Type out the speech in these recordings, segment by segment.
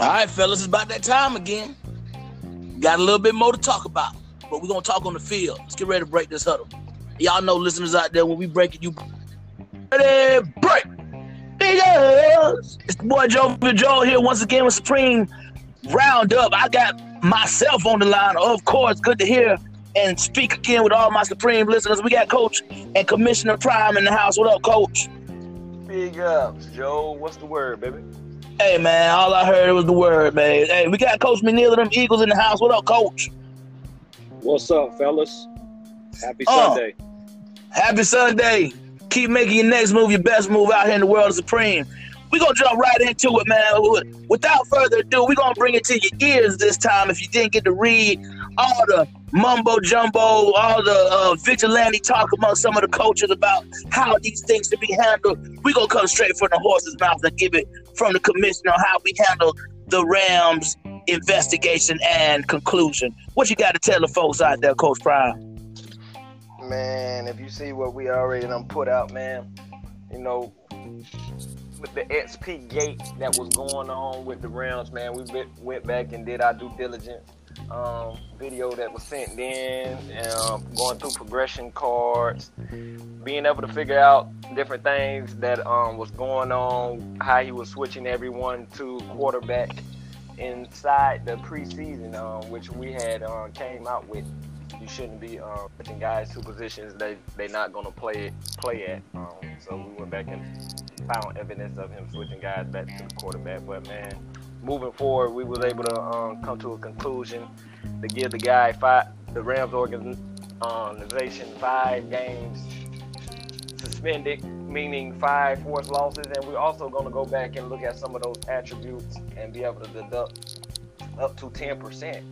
All right, fellas, it's about that time again. Got a little bit more to talk about, but we're gonna talk on the field. Let's get ready to break this huddle. Y'all know listeners out there when we break it, you ready break. Eagles! It's the boy Joe Joe here once again with Supreme Roundup. I got myself on the line, of course. Good to hear and speak again with all my Supreme listeners. We got Coach and Commissioner Prime in the house. What up, Coach? Big ups, Joe. What's the word, baby? Hey man, all I heard was the word, man. Hey, we got Coach McNeil of them Eagles in the house. What up, Coach? What's up, fellas? Happy Oh. Sunday. Happy Sunday. Keep making your next move your best move out here in the world of Supreme. We're gonna jump right into it, man. Without further ado, we're gonna bring it to your ears this time. If you didn't get to read all the mumbo jumbo, all the uh, vigilante talk among some of the coaches about how these things should be handled, we're gonna come straight from the horse's mouth and give it from the commissioner how we handle the Rams investigation and conclusion. What you got to tell the folks out there, Coach Prime? Man, if you see what we already done put out, man, you know, with the XP gate that was going on with the Rams, man, we went- went back and did our due diligence. Um, video that was sent in, um, going through progression cards, being able to figure out different things that um, was going on, how he was switching everyone to quarterback inside the preseason, um, which we had um, came out with. You shouldn't be um, putting guys to positions they they not gonna play play at. Um, so we went back and found evidence of him switching guys back to the quarterback. But man, moving forward, we was able to um, come to a conclusion to give the guy five, the Rams organ, organization five games suspended, meaning five forced losses, and we're also going to go back and look at some of those attributes and be able to deduct up to 10%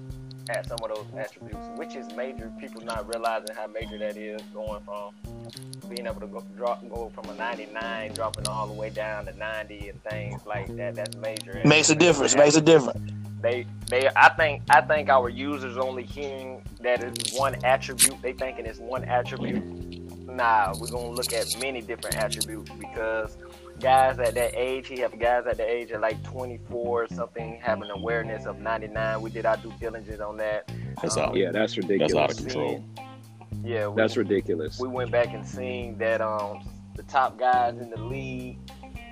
at some of those attributes, which is major. People not realizing how major that is, going from being able to go, drop, go from a 99, dropping all the way down to 90 and things like that. That's major. Makes a difference. Makes a difference. They, they, I think, I think our users only hearing that it's one attribute. They thinking it's one attribute. Nah, we're gonna look at many different attributes because guys at that age, he have guys at the age of like 24 something having awareness of 99. We did our due diligence on that. That's Um, out. Yeah, that's ridiculous. That's ridiculous. out of control. Yeah, we, That's ridiculous. we went back and seen that um the top guys in the league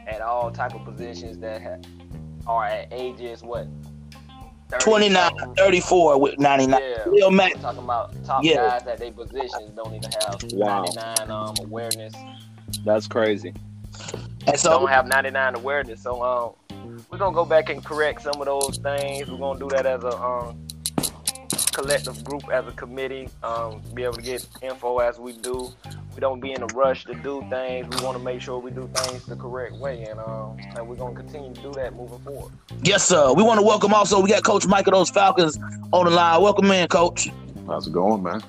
at all type of positions that ha- are at ages what 30 29, 34 with 99. Yeah, Lil Mac, we're talking about top Yeah. guys at their positions don't even have Wow. 99 um awareness. That's crazy. And so don't have 99 awareness. So um, we're gonna go back and correct some of those things. We're gonna do that as a um collective group, as a committee. Um, be able to get info as we do. We don't be in a rush to do things. We want to make sure we do things the correct way, and um, and we're gonna continue to do that moving forward. yes, sir. We want to welcome also. We got Coach Mike of those Falcons on the line. Welcome in, Coach. How's it going, man?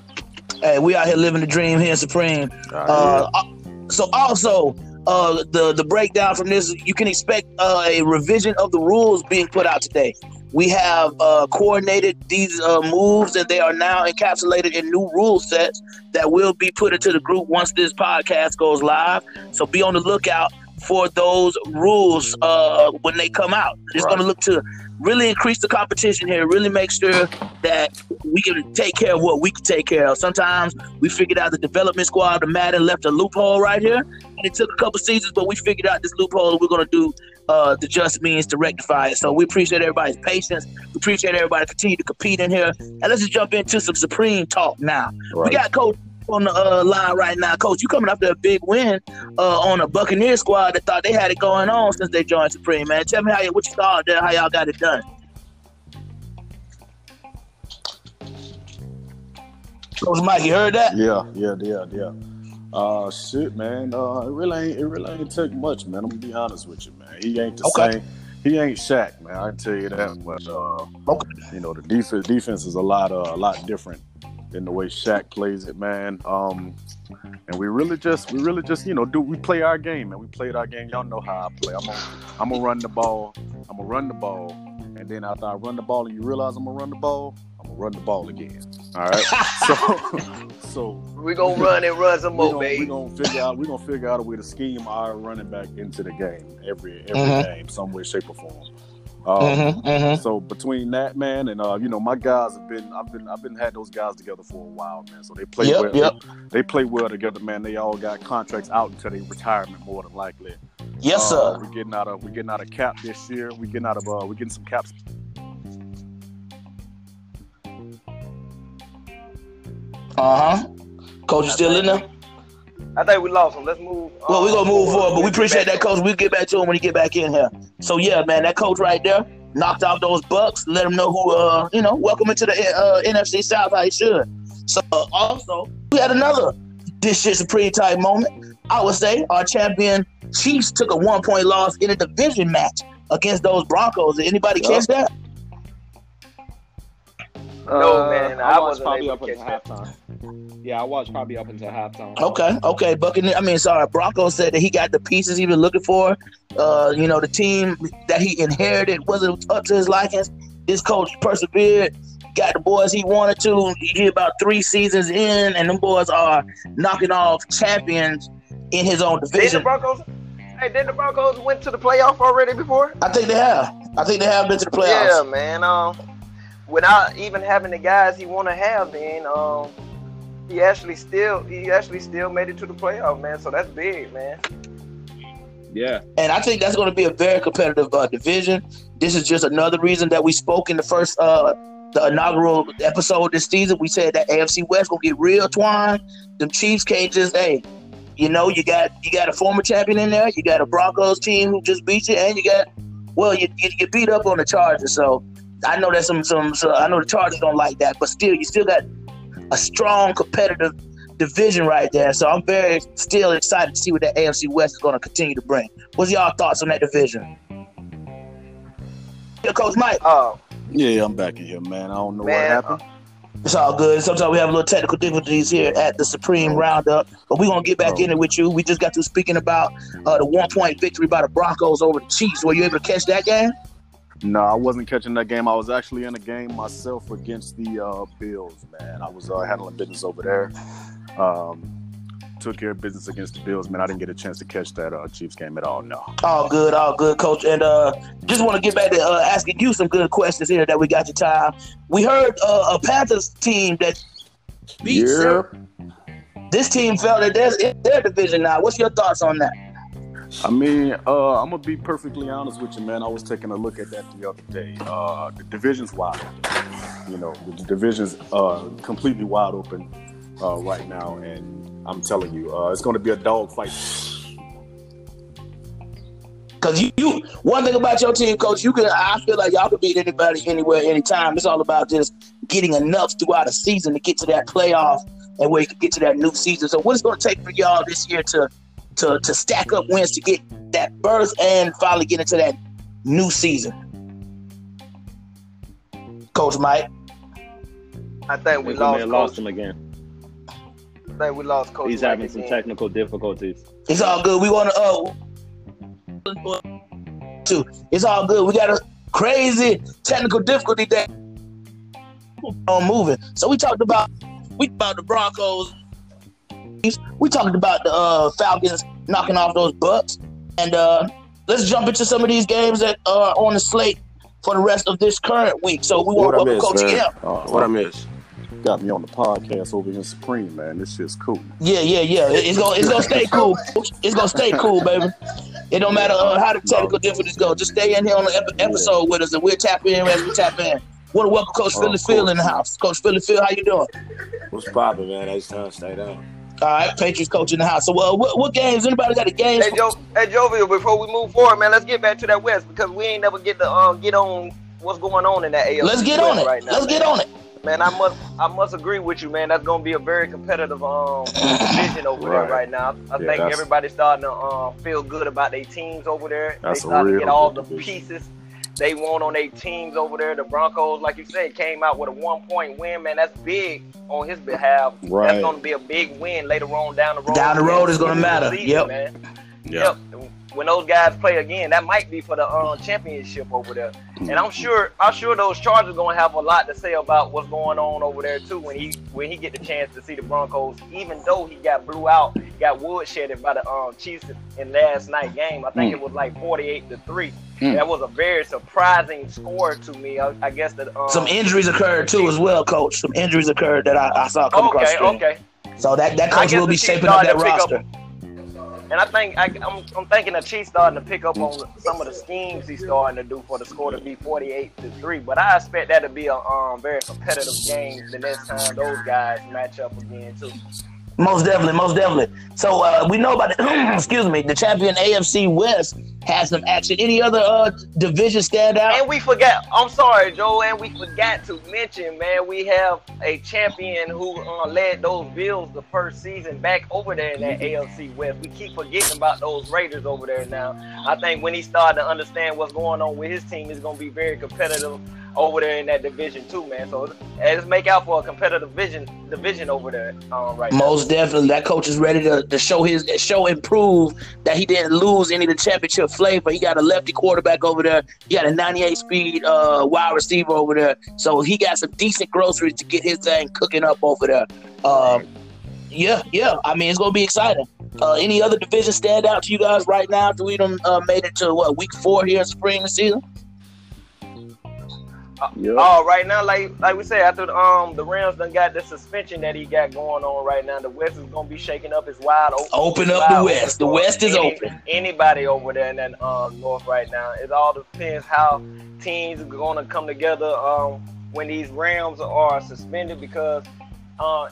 Hey, we out here living the dream here Supreme. Uh, uh, so also, uh, the the breakdown from this, you can expect uh, a revision of the rules being put out today. We have uh, coordinated these uh, moves, and they are now encapsulated in new rule sets that will be put into the group once this podcast goes live. So be on the lookout for those rules uh, when they come out. It's Right. going to look to really increase the competition here, really make sure that we can take care of what we can take care of. Sometimes we figured out the development squad of Madden left a loophole right here, and it took a couple seasons, but we figured out this loophole. and We're going to do uh, the just means to rectify it. So we appreciate everybody's patience. We appreciate everybody continue to compete in here, and let's just jump into some Supreme talk now. We got Coach on the uh, line right now. Coach, you coming after a big win uh, on a Buccaneer squad that thought they had it going on since they joined Supreme, man. Tell me how you, what you thought there, how y'all got it done. Coach Mike, you heard that? Yeah, yeah, yeah, yeah. Uh, shit, man. Uh, it really ain't. It really ain't take much, man. I'm gonna be honest with you, man. He ain't the Okay. same. He ain't Shaq, man. I can tell you that. But uh, Okay. you know, the defense defense is a lot uh, a lot different than the way Shaq plays it, man. Um, and we really just we really just you know do we play our game, and We played our game. Y'all know how I play. I'm gonna I'm gonna run the ball. I'm gonna run the ball, and then after I run the ball, and you realize I'm gonna run the ball, I'm gonna run the ball again. All right. so so We gonna run and run some more, gonna, we gonna figure out we're gonna figure out a way to scheme our running back into the game every every Mhm. game, some way, shape, or form. Um, Mm-hmm, mm-hmm. So between that man and uh, you know my guys have been I've been I've been had those guys together for a while, man. So they play Yep, well. yep. They play well together, man. They all got contracts out until their retirement, more than likely. Yes, Uh, sir. we're getting out of we're getting out of cap this year. We're getting out of uh, we're getting some caps. Uh huh. Coach, you still in there? I think we lost him. Let's move. Well, we're gonna move forward, but we appreciate that coach. We'll get back to him when he get back in here. So yeah, man, that coach right there knocked off those bucks. Let him know who, uh, you know, welcome into the uh, NFC South how he should. So uh, also, we had another this shit's a pretty tight moment. I would say our champion Chiefs took a one point loss in a division match against those Broncos. Did anybody catch that? No, man, I I watched wasn't probably up until catch halftime. Yeah, I watched probably up until halftime. Okay, okay. Buccaneers. I mean, sorry. Broncos said that he got the pieces he was looking for. Uh, you know, the team that he inherited wasn't up to his likings. This coach persevered, got the boys he wanted to. He about three seasons in, and them boys are knocking off champions in his own Did the division. Broncos? Hey, did the Broncos went to the playoff already before? I think they have. I think they have been to the playoffs. Yeah, man. Um, without even having the guys he want to have, then um, he actually still he actually still made it to the playoff, man. So that's big, man. Yeah, And I think that's going to be a very competitive uh, division. This is just another reason that we spoke in the first, uh, the inaugural episode this season. We said that AFC West gonna get real twine. The Chiefs can't just, hey, you know, you got you got a former champion in there. You got a Broncos team who just beat you, and you got, well, you you, you beat up on the Chargers. So I know that some some so I know the Chargers don't like that, but still, you still got a strong competitive division right there. So I'm very still excited to see what that AFC West is going to continue to bring. What's y'all thoughts on that division? Yeah, Coach Mike, Uh, Yeah, yeah, I'm back in here, man. I don't know Man, what happened. it's all good. Sometimes we have a little technical difficulties here at the Supreme Roundup, but we're going to get back Oh. in it with you. We just got to speaking about uh, the one point victory by the Broncos over the Chiefs. Were you able to catch that game? No, I wasn't catching that game. I was actually in a game myself against the uh, Bills, man. I was uh, handling business over there. Um, took care of business against the Bills, man. I didn't get a chance to catch that uh, Chiefs game at all. No. All good, all good, Coach. And uh, just want to get back to uh, asking you some good questions here that we got your time. We heard uh, a Panthers team that beat Yeah. this team felt that there's in their division now. What's your thoughts on that? I mean, uh, I'm gonna be perfectly honest with you, man. I was taking a look at that the other day. Uh, the division's wide. open. You know, the division's uh, completely wide open uh, right now, and I'm telling you, uh, it's to be a dogfight. Because you, you, one thing about your team, Coach, you can. I feel like y'all can beat anybody, anywhere, anytime. It's all about just getting enough throughout a season to get to that playoff and where you can get to that new season. So, what is going to take for y'all this year to to to stack up wins to get that berth and finally get into that new season? Coach Mike. I think we we lost. lost, Coach. lost him again. I think we lost Coach. He's Mike having some again. technical difficulties. It's all good. We want to. Uh, too. It's all good. We got a crazy technical difficulty that on moving. So we talked about we talked about the Broncos. We talked about the uh, Falcons knocking off those Bucks, and uh, let's jump into some of these games that are on the slate for the rest of this current week. So we want What I to welcome Coach man? M. Uh, What I miss? got me on the podcast over here in Supreme, man. This shit's cool. Yeah, yeah, yeah. It- It's gonna it's gonna stay cool. It's gonna stay cool, baby. It don't matter uh, how the technical difficulties go. Just stay in here on the ep- episode with us, and we'll tap in as we tap in. Want to welcome Coach Oh, Philly. Phil in the house. Coach Philly Phil, how you doing? What's poppin', man? I just trying to stay down. All right, Patriots coach in the house. So, uh, what, what games? Anybody got the games? Hey, Joe, hey, Jovial, before we move forward, man, let's get back to that West because we ain't never get to um, get on what's going on in that AFC Let's get West on it. right now. Let's man. get on it. Man, I must I must agree with you, man. That's gonna be a very competitive um division over there Right. right now. I Yeah, think everybody's starting to um, feel good about their teams over there. That's they starting to real get all the good division. pieces they want on their teams over there. The Broncos, like you said, came out with a one point win, man. That's big on his behalf. Right. That's gonna be a big win later on down the road. Down the road is gonna End of the matter. season, Yep. man. Yep. When those guys play again, that might be for the um, championship over there. And I'm sure, I'm sure those Chargers gonna have a lot to say about what's going on over there too. When he when he get the chance to see the Broncos, even though he got blew out, got woodshedded by the um, Chiefs in last night game. I think Mm. it was like 48 to three. Hmm. That was a very surprising score to me. I, I guess that um, Some injuries occurred too as well, coach. Some injuries occurred that I, I saw come across the Okay, okay. So that, that coach will be shaping up that pick up- roster. And I think I, I'm, I'm thinking the Chiefs starting to pick up on some of the schemes he's starting to do for the score to be 48 to three. But I expect that to be a um, very competitive game the next time those guys match up again too. Most definitely, most definitely. So uh, we know about the excuse me, the champion AFC West has some action. Any other uh, division stand out? And we forgot. I'm sorry, Joe. And we forgot to mention, man, we have a champion who uh, led those Bills the first season back over there in that AFC West. We keep forgetting about those Raiders over there now. I think when he started to understand what's going on with his team, it's going to be very competitive over there in that division too, man. So let's make out for a competitive division division over there um, right now. Most definitely, that coach is ready to, to show his show and prove that he didn't lose any of the championship flavor. He got a lefty quarterback over there. He got a 98 speed uh, wide receiver over there. So he got some decent groceries to get his thing cooking up over there. Um, yeah, yeah. I mean, it's gonna be exciting. Uh, any other division stand out to you guys right now? Do we done uh, made it to what week four here in spring season? Yep. Oh, right now, like like we said, after the, um the Rams done got the suspension that he got going on right now, the West is gonna be shaking up. It's wide open. Open up the West. The West is any- open. Anybody over there in that um North right now. It all depends how teams are gonna come together um when these Rams are suspended because uh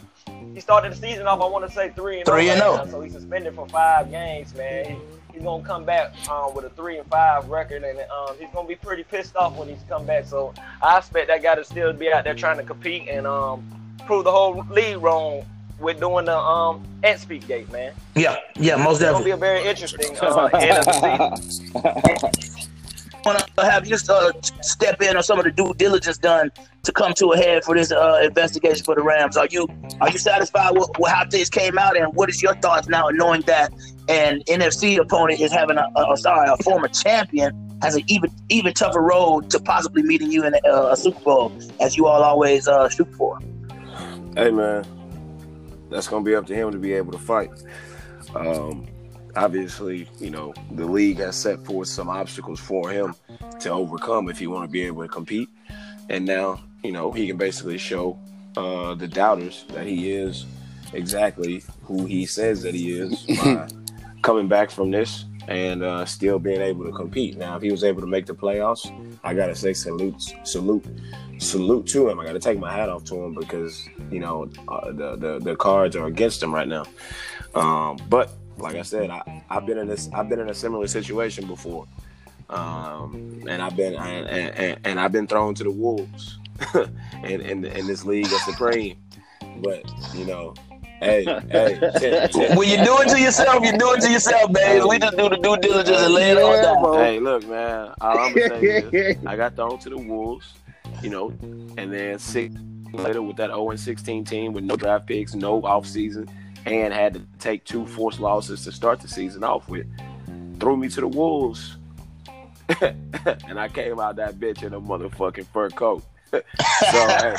he started the season off. I want to say three and Three and oh oh. right now, so he's suspended for five games, man. He, he's gonna come back um, with a three and five record, and um, he's gonna be pretty pissed off when he's come back. So I expect that guy to still be out there trying to compete and um, prove the whole league wrong with doing the um XP gate, man. Yeah, yeah, most definitely. It's gonna be a very interesting uh, end of the season. want to have you uh, step in on some of the due diligence done to come to a head for this uh, investigation for the Rams. Are you are you satisfied with, with how things came out, and what is your thoughts now, knowing that an NFC opponent is having a, a sorry a former champion has an even even tougher road to possibly meeting you in a, a Super Bowl, as you all always uh, shoot for. Hey man, that's gonna be up to him to be able to fight. Um, obviously, you know the league has set forth some obstacles for him to overcome if he want to be able to compete, and now you know he can basically show uh, the doubters that he is exactly who he says that he is by coming back from this and uh, still being able to compete. Now, if he was able to make the playoffs, I gotta say salute, salute, salute to him. I gotta take my hat off to him because you know uh, the, the the cards are against him right now. Um, but like I said, I, I've been in this, I've been in a similar situation before, um, and I've been and, and, and I've been thrown to the wolves in, in in this league of supreme. But you know, hey, hey, t- t- When you do it to yourself, you do it to yourself, man. We just do the due diligence and lay it on down. Hey, look, man. All I'm gonna say is I got thrown to the wolves, you know, and then six later with that 0 16 team with no draft picks, no off season, and had to take two forced losses to start the season off with. Threw me to the wolves, and I came out that bitch in a motherfucking fur coat. So, hey,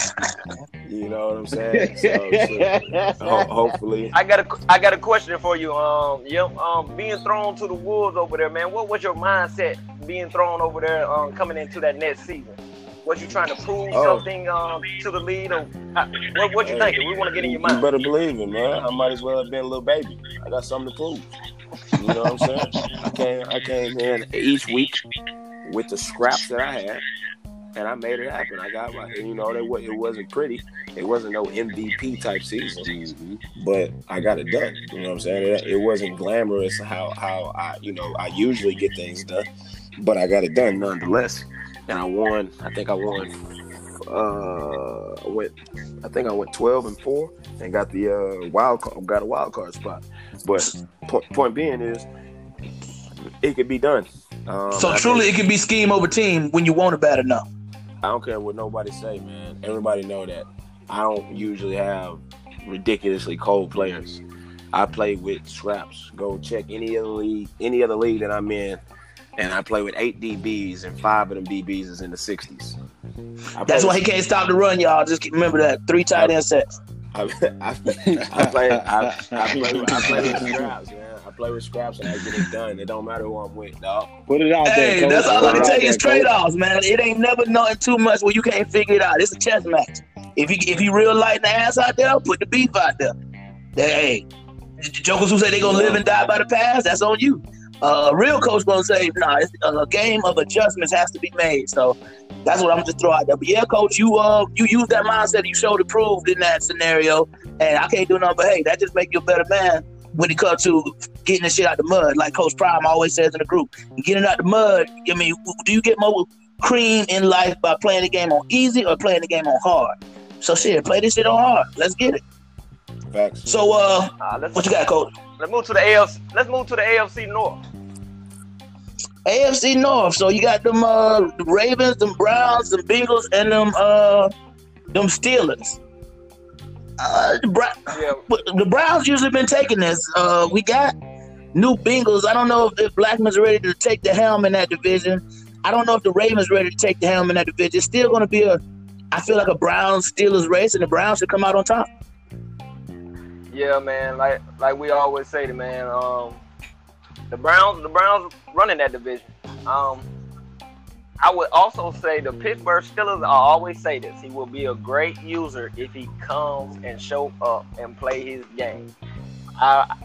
you know what I'm saying? So, so, ho- hopefully, I got a I got a question for you. Um, yeah, um, being thrown to the wolves over there, man. What was your mindset being thrown over there, um, coming into that next season? Was you trying to prove Oh. something um to the lead, or what? What you thinking? We want to get in your mind. You better believe it, man. I might as well have been a little baby. I got something to prove. You know what I'm saying? I came, I came in each week with the scraps that I had, and I made it happen. I got my, you know, it, it wasn't pretty. It wasn't no MVP type season, but I got it done. You know what I'm saying? It, it wasn't glamorous how how I, you know, I usually get things done, but I got it done nonetheless. And I won. I think I won. Uh, I went. I think I went 12 and four and got the uh, wild card, got a wild card spot. But point, point being is, it could be done. Um, So I truly, think- it can be scheme over team when you want it bad enough. I don't care what nobody say, man. Everybody know that I don't usually have ridiculously cold players. I play with scraps. Go check any other league, any other league that I'm in, and I play with eight DBs, and five of them DBs is in the 60s. That's why he can't stop the run, y'all. Just remember that three tight end sets. I, I, I play. I, I play. I play with scraps, man. I play with scraps and I get it done. It don't matter who I'm with, dog. Put it out there. Hey, coach. that's all I can it tell you is trade offs, man. It ain't never nothing too much where you can't figure it out. It's a chess match. If you if you real light in the ass out there, put the beef out there. Hey, jokers who say they gonna live and die by the past, that's on you. Uh, a real coach gonna say, nah, it's, a game of adjustments has to be made. So that's what I'm just throw out there. But yeah, coach, you uh you use that mindset, you showed it proved in that scenario, and I can't do nothing but hey, that just make you a better man when it comes to getting the shit out the mud, like Coach Prime always says in the group. Getting out the mud, I mean, do you get more cream in life by playing the game on easy or playing the game on hard? So shit, play this shit on hard. Let's get it. Facts. So uh Uh, what you got, coach? let's move to the AFC. Let's move to the AFC North. AFC North. So you got them uh the Ravens, them Browns, them Bengals, and them uh them Steelers. Uh, the, Bra- Yeah, the Browns usually been taking this. Uh, we got new Bengals. I don't know if, if Blackman's ready to take the helm in that division. I don't know if the Ravens ready to take the helm in that division. It's still going to be a, I feel like a Browns Steelers race, and the Browns should come out on top. yeah, man. Like like we always say, to man. Um, the Browns, the Browns running that division. Um, I would also say the Pittsburgh Steelers. I always say this: he will be a great user if he comes and show up and play his game. I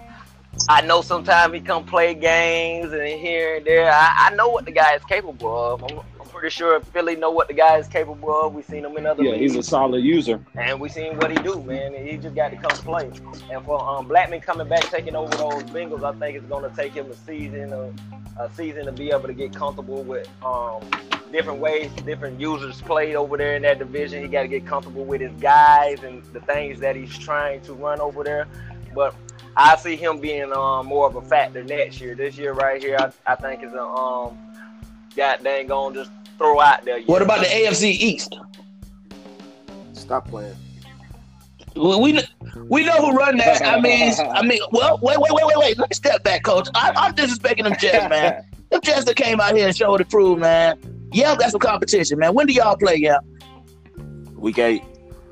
I know sometimes he come play games and here and there. I, I know what the guy is capable of. I'm, pretty sure Philly know what the guy is capable of. We've seen him in other Yeah, leagues. he's a solid user. And we seen what he do, man. He just got to come play. And for um, Blackman coming back, taking over those Bengals, I think it's going to take him a season, a, a season to be able to get comfortable with um, different ways, different users play over there in that division. He got to get comfortable with his guys and the things that he's trying to run over there. But I see him being um, more of a factor next year. This year right here, I, I think is a um, god dang going just throw out there. What about the AFC East? Stop playing. We we we know who run that. I mean, I mean, well, wait, wait, wait, wait, wait. Let me step back, coach. I, I'm disrespecting them Jets, man. Them Jets that came out here and showed the prove, man. Yeah, got some competition, man. When do y'all play, yeah? Week eight.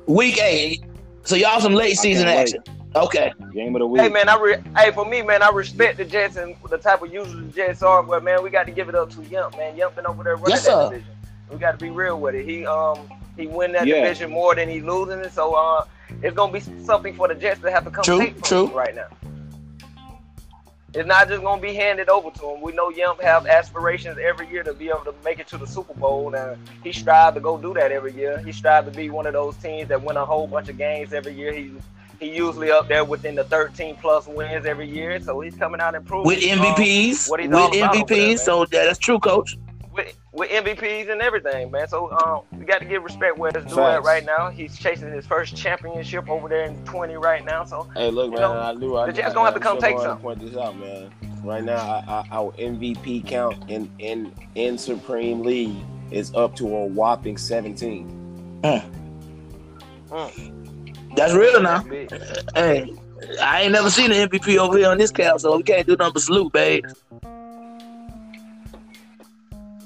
Week eight. So y'all some late season can't action. Okay. Game of the week. Hey man, I re- hey for me, man, I respect the Jets and the type of users the Jets are, but man, we got to give it up to Yump, man. Yump been over there running Yes, that sir. division. We got to be real with it. He um he win that Yeah. division more than he losing it, so uh it's gonna be something for the Jets to have to come True, take from true. right now. It's not just gonna be handed over to him. We know Yump have aspirations every year to be able to make it to the Super Bowl, and he strive to go do that every year. He strive to be one of those teams that win a whole bunch of games every year. He he usually up there within the 13 plus wins every year, so he's coming out and proving With um, MVPs. what he's with all about over there. MVPs. so yeah, that's true, coach. with, with MVPs and everything, man. So um, we got to give respect where it's due at right now. He's chasing his first championship over there in 20 right now. So Hey, look, You man. know, I knew. I, the Jets I- gonna have to come take some. Point this out, man. Right now, I, I, our MVP count in in in Supreme League is up to a whopping 17. That's real now. Hey, I ain't never seen an MVP over here on this cap, so we can't do nothing but salute, babe.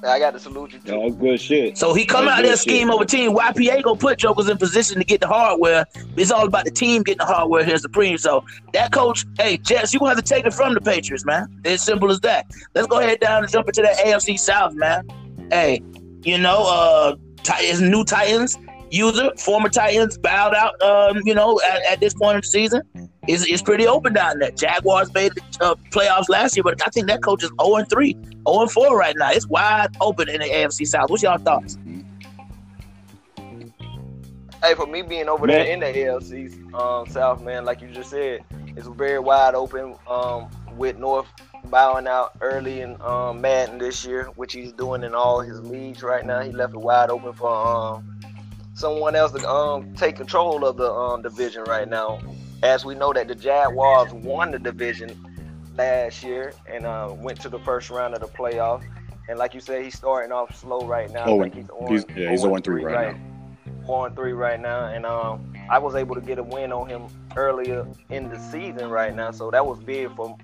I got to salute you too. Yeah, that's good shit. So he come That's out there good scheme shit. over team. YPA gonna put jokers in position to get the hardware. It's all about the team getting the hardware here, Supreme. So that coach, hey Jets, you gonna have to take it from the Patriots, man. It's simple as that. Let's go ahead down and jump into that AFC South, man. Hey, you know, uh, Titans, new Titans user, former Titans bowed out. Um, you know, at, at this point in the season, it's, it's pretty open down there. Jaguars made the uh, playoffs last year, but I think that coach is 0 and 3, 0 and 4 right now. It's wide open in the AFC South. What's y'all thoughts? Hey, for me being over there in the AFC um, South, man, like you just said, it's very wide open um, with North bowing out early in um, Madden this year, which he's doing in all his leagues right now. He left it wide open for um, someone else to um, take control of the um, division right now. As we know that the Jaguars won the division last year and uh, went to the first round of the playoffs. And like you said, he's starting off slow right now. Oh, he's, on, he's- yeah, he's 0-3 right now. Four and three right now, and um, I was able to get a win on him earlier in the season right now, so that was big for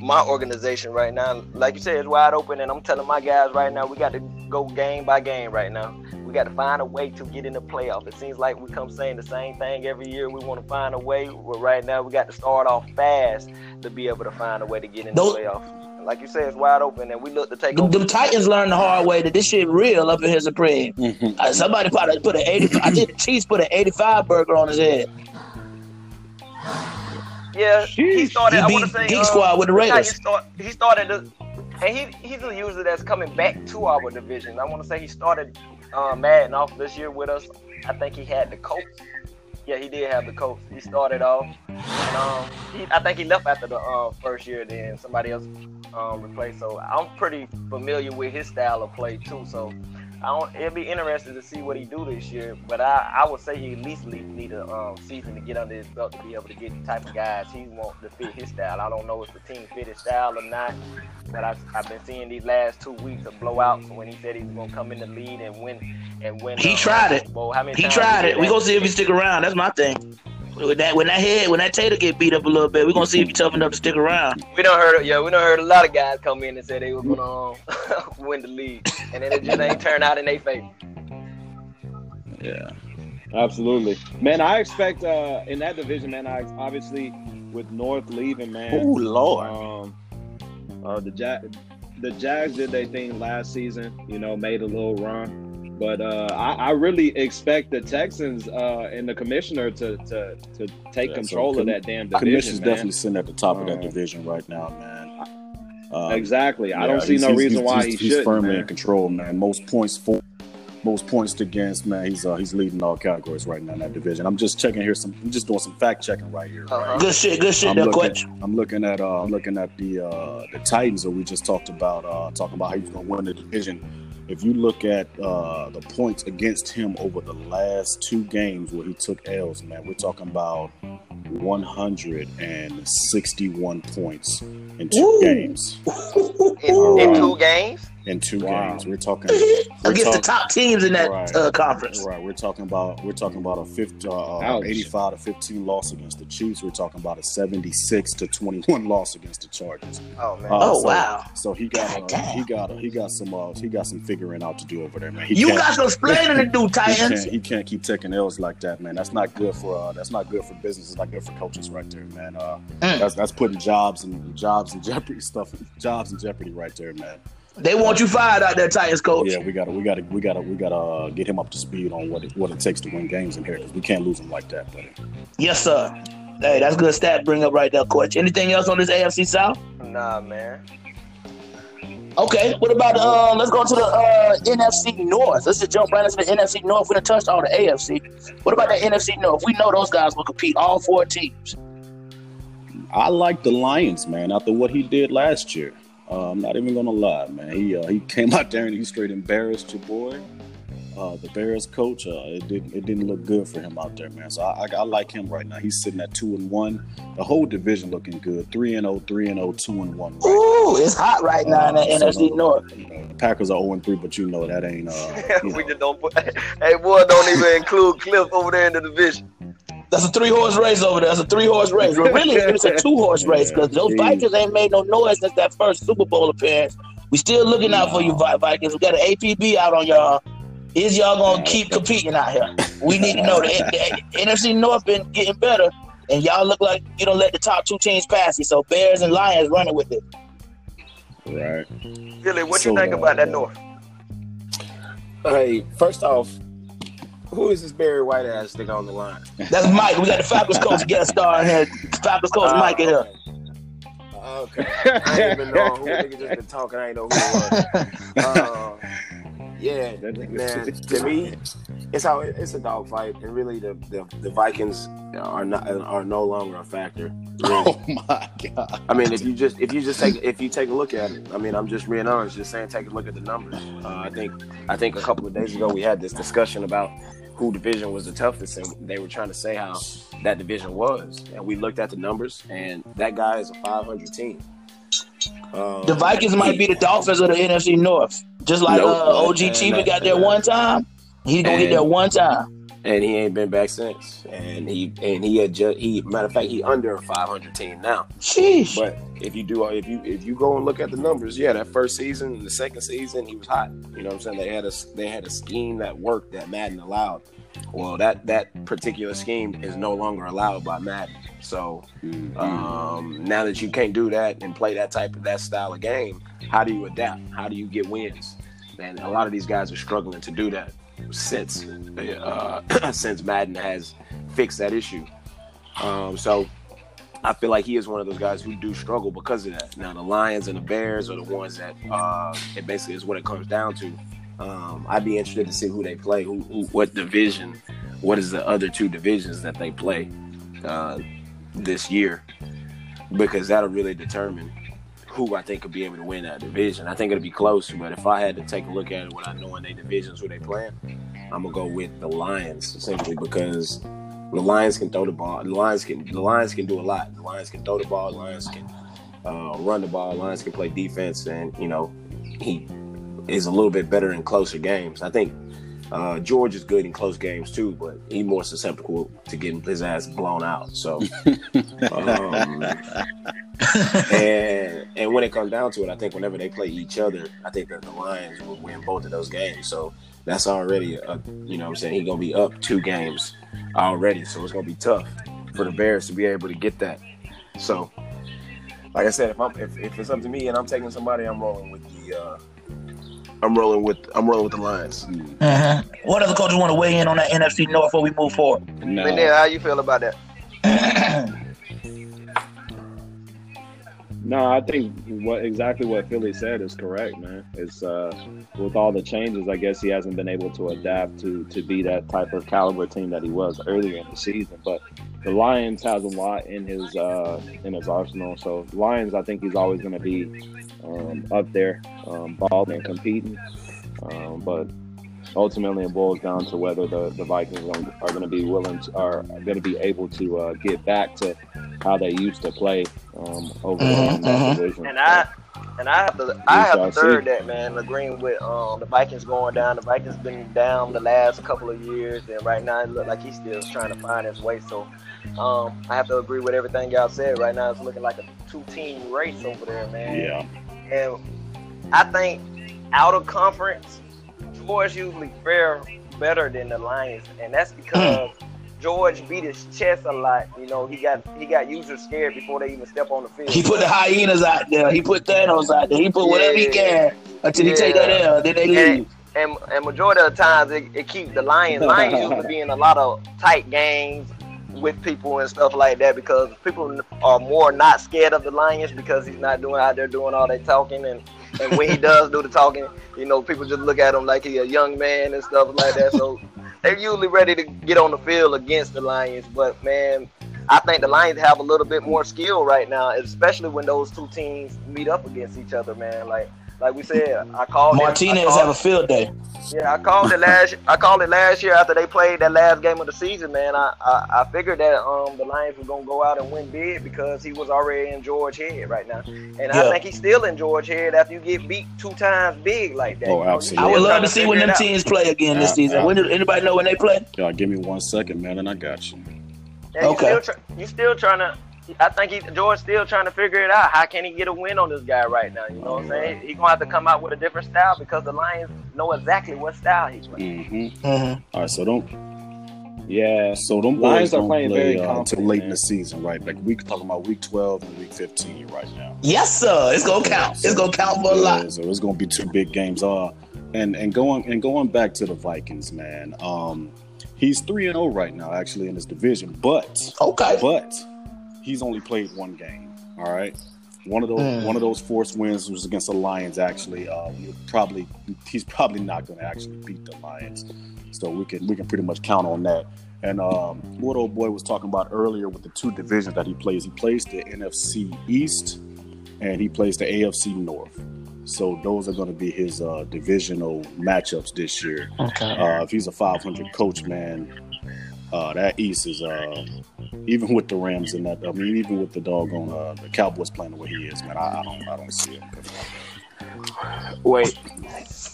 my organization right now. Like you said, it's wide open, and I'm telling my guys right now, we got to go game by game right now. We got to find a way to get in the playoff. It seems like we come saying the same thing every year. We want to find a way. But right now, we got to start off fast to be able to find a way to get in the Those- playoff. Like you said, it's wide open, and we look to take Them, over. them Titans learned the hard way that this shit real up in here Supreme. Mhm. Uh, somebody probably put an 80. I think the Chiefs put an 85 burger on his head. Yeah, he Sheesh. started. He I want to beat say Geek uh, Squad with the Titans Raiders. Start, he started, to, and he he's a user that's coming back to our division. I want to say he started uh, Madden off this year with us. I think he had the Colts. Yeah, he did have the Colts. He started off, and um, he, I think he left after the uh, first year. Then somebody else um, replaced. So I'm pretty familiar with his style of play too. So I don't, it'll be interesting to see what he do this year. But I, I would say he at least need, a um, season to get under his belt to be able to get the type of guys he wants to fit his style. I don't know if the team fit his style or not. But I've, I've been seeing these last two weeks of blowouts when he said he was gonna come in the lead and win and win. He uh, tried it. Bowl. How many He tried it. We gonna see if he stick around. That's my thing. When that when that head when that Tater get beat up a little bit, we're gonna see if he tough enough to stick around. We don't heard yeah, we don't heard a lot of guys come in and say they were gonna um, win the league, and then it just ain't turned out in their favor. Yeah. Absolutely, man. I expect uh in that division, man. I obviously with North leaving, man. Oh Lord. Um, uh, the Jag, the Jags did their thing last season. You know, made a little run, but uh, I, I really expect the Texans uh, and the commissioner to to, to take Yeah, control so of that damn Commission's division, man. definitely sitting at the top of that Um, division right now, man. Um, exactly. I yeah, don't see no reason he's- why he's, he he's firmly Man. in control, man. Most points for, most points against, man. He's uh, he's leading all categories right now in that division. I'm just checking here. Some, I'm just doing some fact checking right here. Uh-huh. Right? Good shit, good shit I'm there, looking, I'm looking at uh, I'm looking at the uh, the Titans that we just talked about, uh, talking about how he's going to win the division. If you look at uh, the points against him over the last two games where he took L's, man, we're talking about 161 points in two Ooh. games. In, All in two games, In two Wow. games, we're talking. we're Against the top teams in that Right. uh, conference. Right, we're talking about we're talking about a 50, uh, 85 to 15 loss against the Chiefs. We're talking about a 76 to 21 loss against the Chargers. oh man, Uh, Oh so- wow. So he got uh, he got uh, he got some uh, he got some figuring out to do over there, man. He You can't- got some explaining to do, he Titans. can't, he can't keep taking L's like that, man. That's not good for uh, that's not good for business. It's not good for coaches, right there, man. Uh, Mm. That's that's putting jobs and jobs and jeopardy stuff, jobs in jeopardy, right there, man. They want you fired out there, Titans coach. Yeah, we gotta we gotta we gotta we gotta uh, get him up to speed on what it, what it takes to win games in here because we can't lose him like that, buddy. Yes, sir. Hey, that's good stat. Bring up right there, coach. Anything else on this AFC South? nah, man. Okay, what about uh? Let's go to the uh, NFC North. Let's just jump right into the NFC North. We done touched all the AFC. What about the NFC North? We know those guys will compete all four teams. I like the Lions, man. After what he did last year, uh, I'm not even gonna lie, man. He uh, he came out there and he straight embarrassed your boy, uh, the Bears coach. Uh, it didn't it didn't look good for him out there, man. So I, I, I like him right now. He's sitting at two and one. The whole division looking good. Three and 0, 3 and 0, 2 and one. Right Ooh, it's hot right now in the Uh, NFC North. you know, Packers are 0 and 3, but you know that ain't. Uh, you we know, just don't put. Hey, boy, don't even include Cliff over there in the division. That's a three horse race over there. That's a three horse race. Well, really, it's a two horse race because those Jeez. Vikings ain't made no noise since that first Super Bowl appearance. We still looking out for you, Vi- Vikings. We got an APB out on y'all. Is y'all gonna keep competing out here? We need to know. The, the NFC North been getting better, and y'all look like you don't let the top two teams pass you. So Bears and Lions running with it. right. Billy, what So, you think uh, about that uh, North? Hey, first off, who is this Barry White ass nigga on the line? That's Mike. We got the Falcons coach guest star in here. Falcons coach Uh, Mike in here. Okay. okay. I ain't even know who nigga just been talking. I ain't know who it was. Uh, yeah, man. said- To me, it's how it's a dogfight, and really the, the the Vikings are not are no longer a factor. Really. Oh my god. I mean, if you just if you just take if you take a look at it, I mean, I'm just being honest, just saying, take a look at the numbers. Uh, I think I think a couple of days ago we had this discussion about who division was the toughest, and they were trying to say how that division was, and we looked at the numbers, and that guy is a 500 team. Um, The Vikings might be the Dolphins of the NFC North. Just like Nope. uh, OG And Chief got there one time. He's gonna get and- there one time. and he ain't been back since. And he and he had just he matter of fact he under a 500 team now. Sheesh. But if you do if you if you go and look at the numbers, yeah, that first season, the second season, he was hot. You know what I'm saying? They had a they had a scheme that worked that Madden allowed. Well, that that particular scheme is no longer allowed by Madden. So um, now that you can't do that and play that type of that style of game, how do you adapt? How do you get wins? And a lot of these guys are struggling to do that since uh, since Madden has fixed that issue. Um, so I feel like he is one of those guys who do struggle because of that. Now the Lions and the Bears are the ones that uh, it basically is what it comes down to. Um, I'd be interested to see who they play, who, who, what division, what is the other two divisions that they play uh, this year, because that'll really determine who I think could be able to win that division. I think it'll be close, but if I had to take a look at it, what I know in their divisions, who they playing, I'm gonna go with the Lions simply because the Lions can throw the ball. The Lions can the Lions can do a lot. The Lions can throw the ball. The Lions can uh, run the ball. The Lions can play defense, and you know he is a little bit better in closer games. I think uh, George is good in close games too, but he's more susceptible to getting his ass blown out. So, um, and and when it comes down to it, I think whenever they play each other, I think that the Lions will win both of those games. So that's already a, you know what I'm saying he's gonna be up two games already, so it's gonna be tough for the Bears to be able to get that. So, like I said, if I'm if, if it's up to me and I'm taking somebody, I'm rolling with the. Uh, I'm rolling with I'm rolling with the Lions. Uh-huh. What other coaches want to weigh in on that NFC North before we move forward? No. And then how you feel about that? No, I think what exactly what Philly said is correct, man. It's uh, with all the changes, I guess he hasn't been able to adapt to to be that type of caliber team that he was earlier in the season. But the Lions has a lot in his uh, in his arsenal. So Lions, I think he's always going to be um, up there, um, balling and competing. Um, but ultimately, it boils down to whether the, the Vikings are going to be willing to, are going to be able to uh, get back to how they used to play um, over Mhm, in that mhm. division. And I and I have to I have to third that man, agreeing with um the Vikings going down. The Vikings been down the last couple of years, and right now it look like he's still trying to find his way. So um I have to agree with everything y'all said. Right now it's looking like a two team race over there, man. Yeah. And I think out of conference, George usually fare better than the Lions, and that's because George beat his chest a lot. You know, he got he got users scared before they even step on the field. He put the hyenas out there. He put Thanos out there. He put whatever he can until he take that L. Then they leave. and, and majority of the times it, it keeps the Lions. Lions usually be in a lot of tight games with people and stuff like that because people are more not scared of the Lions because he's not doing out there doing all that talking and and when he does do the talking, you know, people just look at him like he a young man and stuff like that. So they're usually ready to get on the field against the Lions. But man, I think the Lions have a little bit more skill right now, especially when those two teams meet up against each other, man. Like like we said, I called it- I Martinez called- have a field day. yeah, I called it last. I called it last year after they played that last game of the season. Man, I I, I figured that um the Lions were gonna go out and win big because he was already in George Head right now, and Yeah. I think he's still in George Head after you get beat two times big like that. Oh, You know, you absolutely. I would love to see when them teams play again this season. yeah. When do anybody know when they play? Y'all give me one second, man, and I got you. Yeah, you Okay. Still try, you still trying to. I think he, George still trying to figure it out. How can he get a win on this guy right now? You know what I'm saying? He gonna have to come out with a different style because the Lions know exactly what style he's playing. Mm-hmm. Mm-hmm. All right, so don't Yeah. so them Lions boys are don't playing play very uh, until confident, late in the season, right? Like we talking about week twelve and week fifteen right now. Yes, sir. It's gonna count. It's gonna count for a Yeah, lot. So it's gonna be two big games. Uh, and and going and going back to the Vikings, man. Um, he's three and zero right now, actually in his division, but Okay. but he's only played one game. All right. One of those Mm. one of those forced wins was against the Lions. Actually, uh, probably he's probably not going to actually beat the Lions, so we can we can pretty much count on that. And um, what old boy was talking about earlier with the two divisions that he plays, he plays the NFC East and he plays the AFC North. So those are going to be his uh, divisional matchups this year. Okay. Uh, if he's a 500 coach, man, uh, that East is uh, even with the Rams and that. I mean, even with the doggone uh, the Cowboys playing the way he is, man, I, I don't I don't see it. Wait,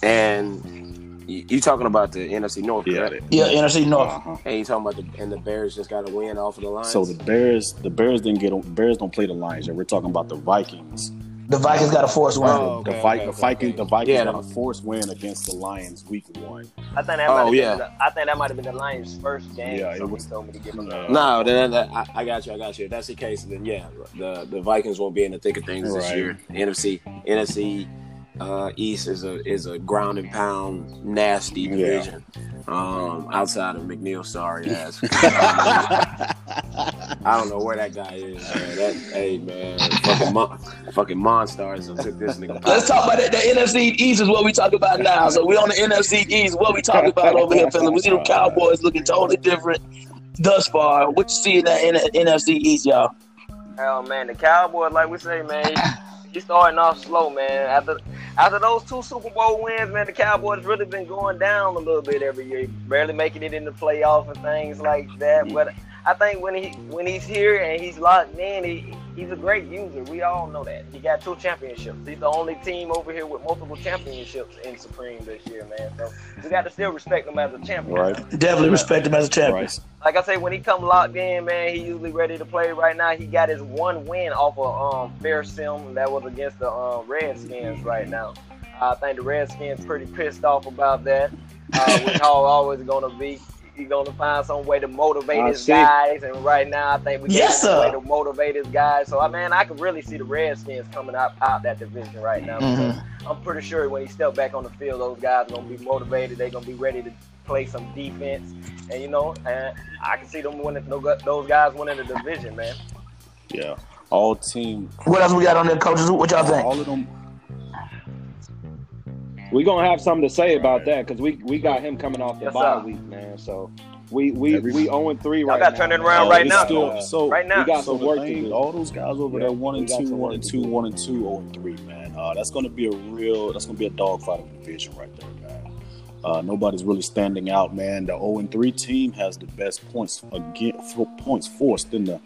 and You, you talking about the NFC North, Yeah. correct? Yeah, NFC North. Uh-huh. And you talking about the and the Bears just got a win off of the Lions. So the Bears, the Bears didn't get Bears don't play the Lions yet. We're talking about the Vikings. The Vikings got a force win. Oh, the okay, Vi- okay, the okay, Vikings, okay. the Vikings Yeah, got a forced win against the Lions week one. I think that Oh, might have yeah. been the, I think that might have been the Lions' first game. Yeah, it was- told me to give them Uh, no, then, then, I, I got you. I got you. If that's the case, then yeah, the the Vikings won't be in the thick of things this Right. year. NFC NFC uh, East is a is a ground and pound nasty Yeah. division. Um, outside of McNeil, sorry ass. I don't know where that guy is. Man. That hey man, fucking mon- fucking monsters that took this nigga. Let's talk about that. The NFC East is what we talk about now. So we on the NFC East. What we talk about over here, fellas? We see the Cowboys looking totally different thus far. What you see in that N- NFC East, y'all? Oh man, the Cowboys, like we say, man, he, he starting off slow, man. After after those two Super Bowl wins, man, the Cowboys really been going down a little bit every year, barely making it in the playoff and things like that. But I think when he when he's here and he's locked in, he, he's a great user. We all know that. He got two championships. He's the only team over here with multiple championships in Supreme this year, man. So we got to still respect him as a champion. Right. Definitely respect him as a champion. Right. like I say, when he come locked in, man, he usually ready to play. Right now, he got his one win off of um, Fair Sim that was against the um, Redskins. Right now, I think the Redskins pretty pissed off about that. Uh, which Hall always gonna be. He's gonna find some way to motivate I his see. guys, and right now I think we Yes, got a way sir. to motivate his guys. So I mean, I can really see the Redskins coming out out that division right now. Mhm. I'm pretty sure when he step back on the field, those guys are gonna be motivated. They're gonna be ready to play some defense, and you know, and I can see them winning. Those guys winning the division, man. Yeah. All team, What else we got on there, coaches? What y'all think? all of them. We're gonna have something to say about that because we we got him coming off the Yes, bye week, man. So we we Every- we 0 3 Y'all right got now. turning man. around Oh, right now. still- Uh, so Right now. we got So some the work to thing, do. all those guys over Yeah, there, one and two, one and two, do. one and two, zero and three, man. Uh, that's going to be a real. That's going to be a dogfighting division right there, man. Uh, nobody's really standing out, man. The zero and three team has the best points again, for points forced in the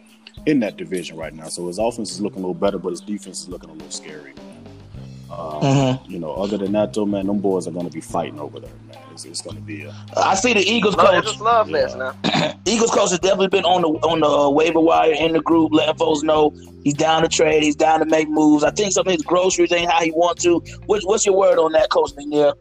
in that division right now. So his offense is looking a little better, but his defense is looking a little scary, man. Um, Mhm. You know, other than that, though, man, them boys are going to be fighting over there, man. It's, it's going to be a I see the Eagles Love- coach. It's a slug fest Yeah. now. Eagles coach has definitely been on the on the uh, waiver wire in the group, letting folks know he's down to trade, he's down to make moves. I think some of his groceries ain't how he wants to. What's, what's your word on that, Coach McNeil?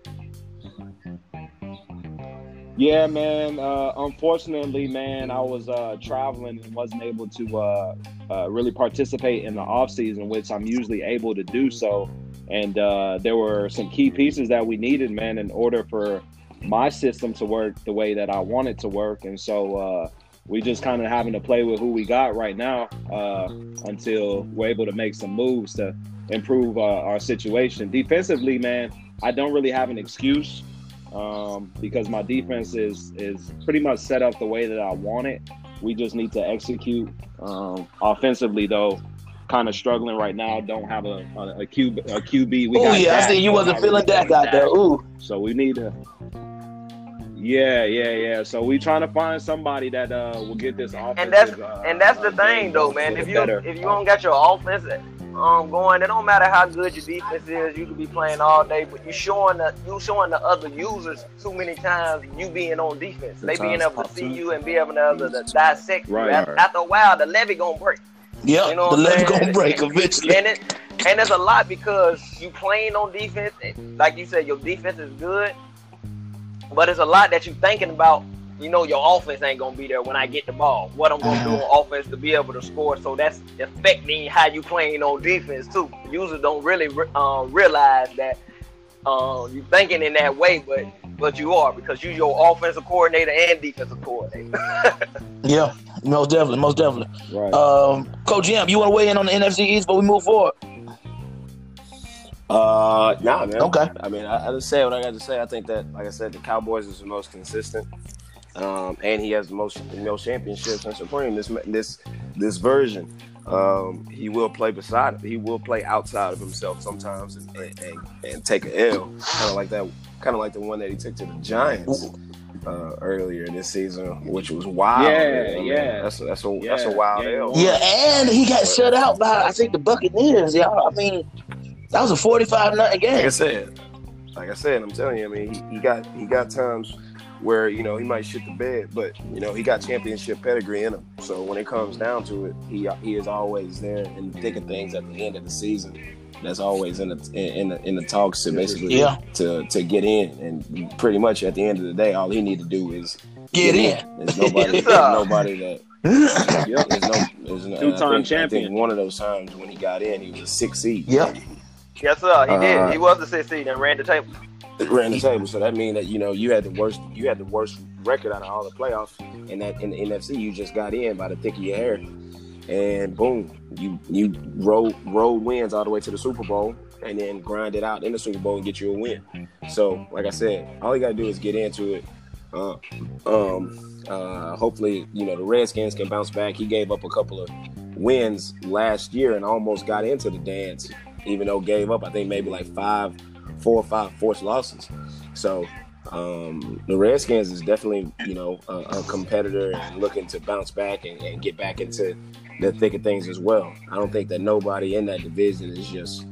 Yeah, man. Uh, unfortunately, man, I was uh, traveling and wasn't able to uh, uh, really participate in the off season, which I'm usually able to do so. And uh, there were some key pieces that we needed, man, in order for my system to work the way that I want it to work. And so uh, we just kind of having to play with who we got right now uh, until we're able to make some moves to improve uh, our situation. Defensively, man, I don't really have an excuse um, because my defense is is pretty much set up the way that I want it. We just need to execute. Um, offensively, though, kind of struggling right now. Don't have a a, a, Q, a QB. We Oh got yeah, I Dak, see you wasn't feeling really Dak out there. Ooh, So we need to. Yeah, yeah, yeah. So we trying to find somebody that uh will get this offense. And that's uh, and that's the uh, thing though, man. If you better- if you don't got your offense um going, it don't matter how good your defense is. You could be playing all day, but you showing the you showing the other users too many times you being on defense. They being able to see you and be able to, to dissect you. After, right. after a while, the levy gonna break. Yeah, You know the what I'm levy saying? gonna break eventually. And it and it's a lot because you playing on defense. Like you said, your defense is good, but it's a lot that you thinking about. You know, your offense ain't gonna be there when I get the ball. What I'm gonna do on offense to be able to score. So that's affecting how you playing on defense too. Users don't really re- uh, realize that uh, you thinking in that way, but but you are because you're your offensive coordinator and defensive coordinator. Yeah, most definitely, most definitely. Right. Um, Coach Jim, you want to weigh in on the NFC East, but we move forward. Uh, nah, man. Okay. I mean, I, I just say what I got to say. I think that, like I said, the Cowboys is the most consistent, um, and he has the most the most championships in Supreme. This this this version, um, he will play beside. He will play outside of himself sometimes and and, and, and take an L, kind of like that, kind of like the one that he took to the Giants. Uh, earlier this season, which was wild. Yeah, man. I mean, yeah. That's a, that's a that's a wild game L. Yeah, and he got shut out by I think the Buccaneers. Y'all, I mean, that was a forty-five nothing game. Like I game. said, like I said, I'm telling you, I mean, he, he got he got times where you know he might shit the bed, but you know he got championship pedigree in him. So when it comes down to it, he he is always there in the thick of things at the end of the season. That's always in the in, in the in the talks to basically Yeah. to to get in, and pretty much at the end of the day, all he need to do is Get in. There's nobody, Yes, there's nobody that Yep. there's no there's no, Two-time I think, I champion. think one of those times when he got in, he was a six seed. Yep. Yes, sir. He Uh, did. He was the 16 and ran the table. It ran the table, so that means that you know you had the worst you had the worst record out of all the playoffs in that in the NFC. You just got in by the thick of your hair, and boom, you you rolled rolled wins all the way to the Super Bowl, and then grind it out in the Super Bowl and get you a win. So, like I said, all you gotta do is get into it. Uh, um, uh, hopefully, you know the Redskins can bounce back. He gave up a couple of wins last year and almost got into the dance, even though gave up I think maybe like five, four or five forced losses. So um, the Redskins is definitely you know a, a competitor and looking to bounce back and, and get back into the thick of things as well. I don't think that nobody in that division is just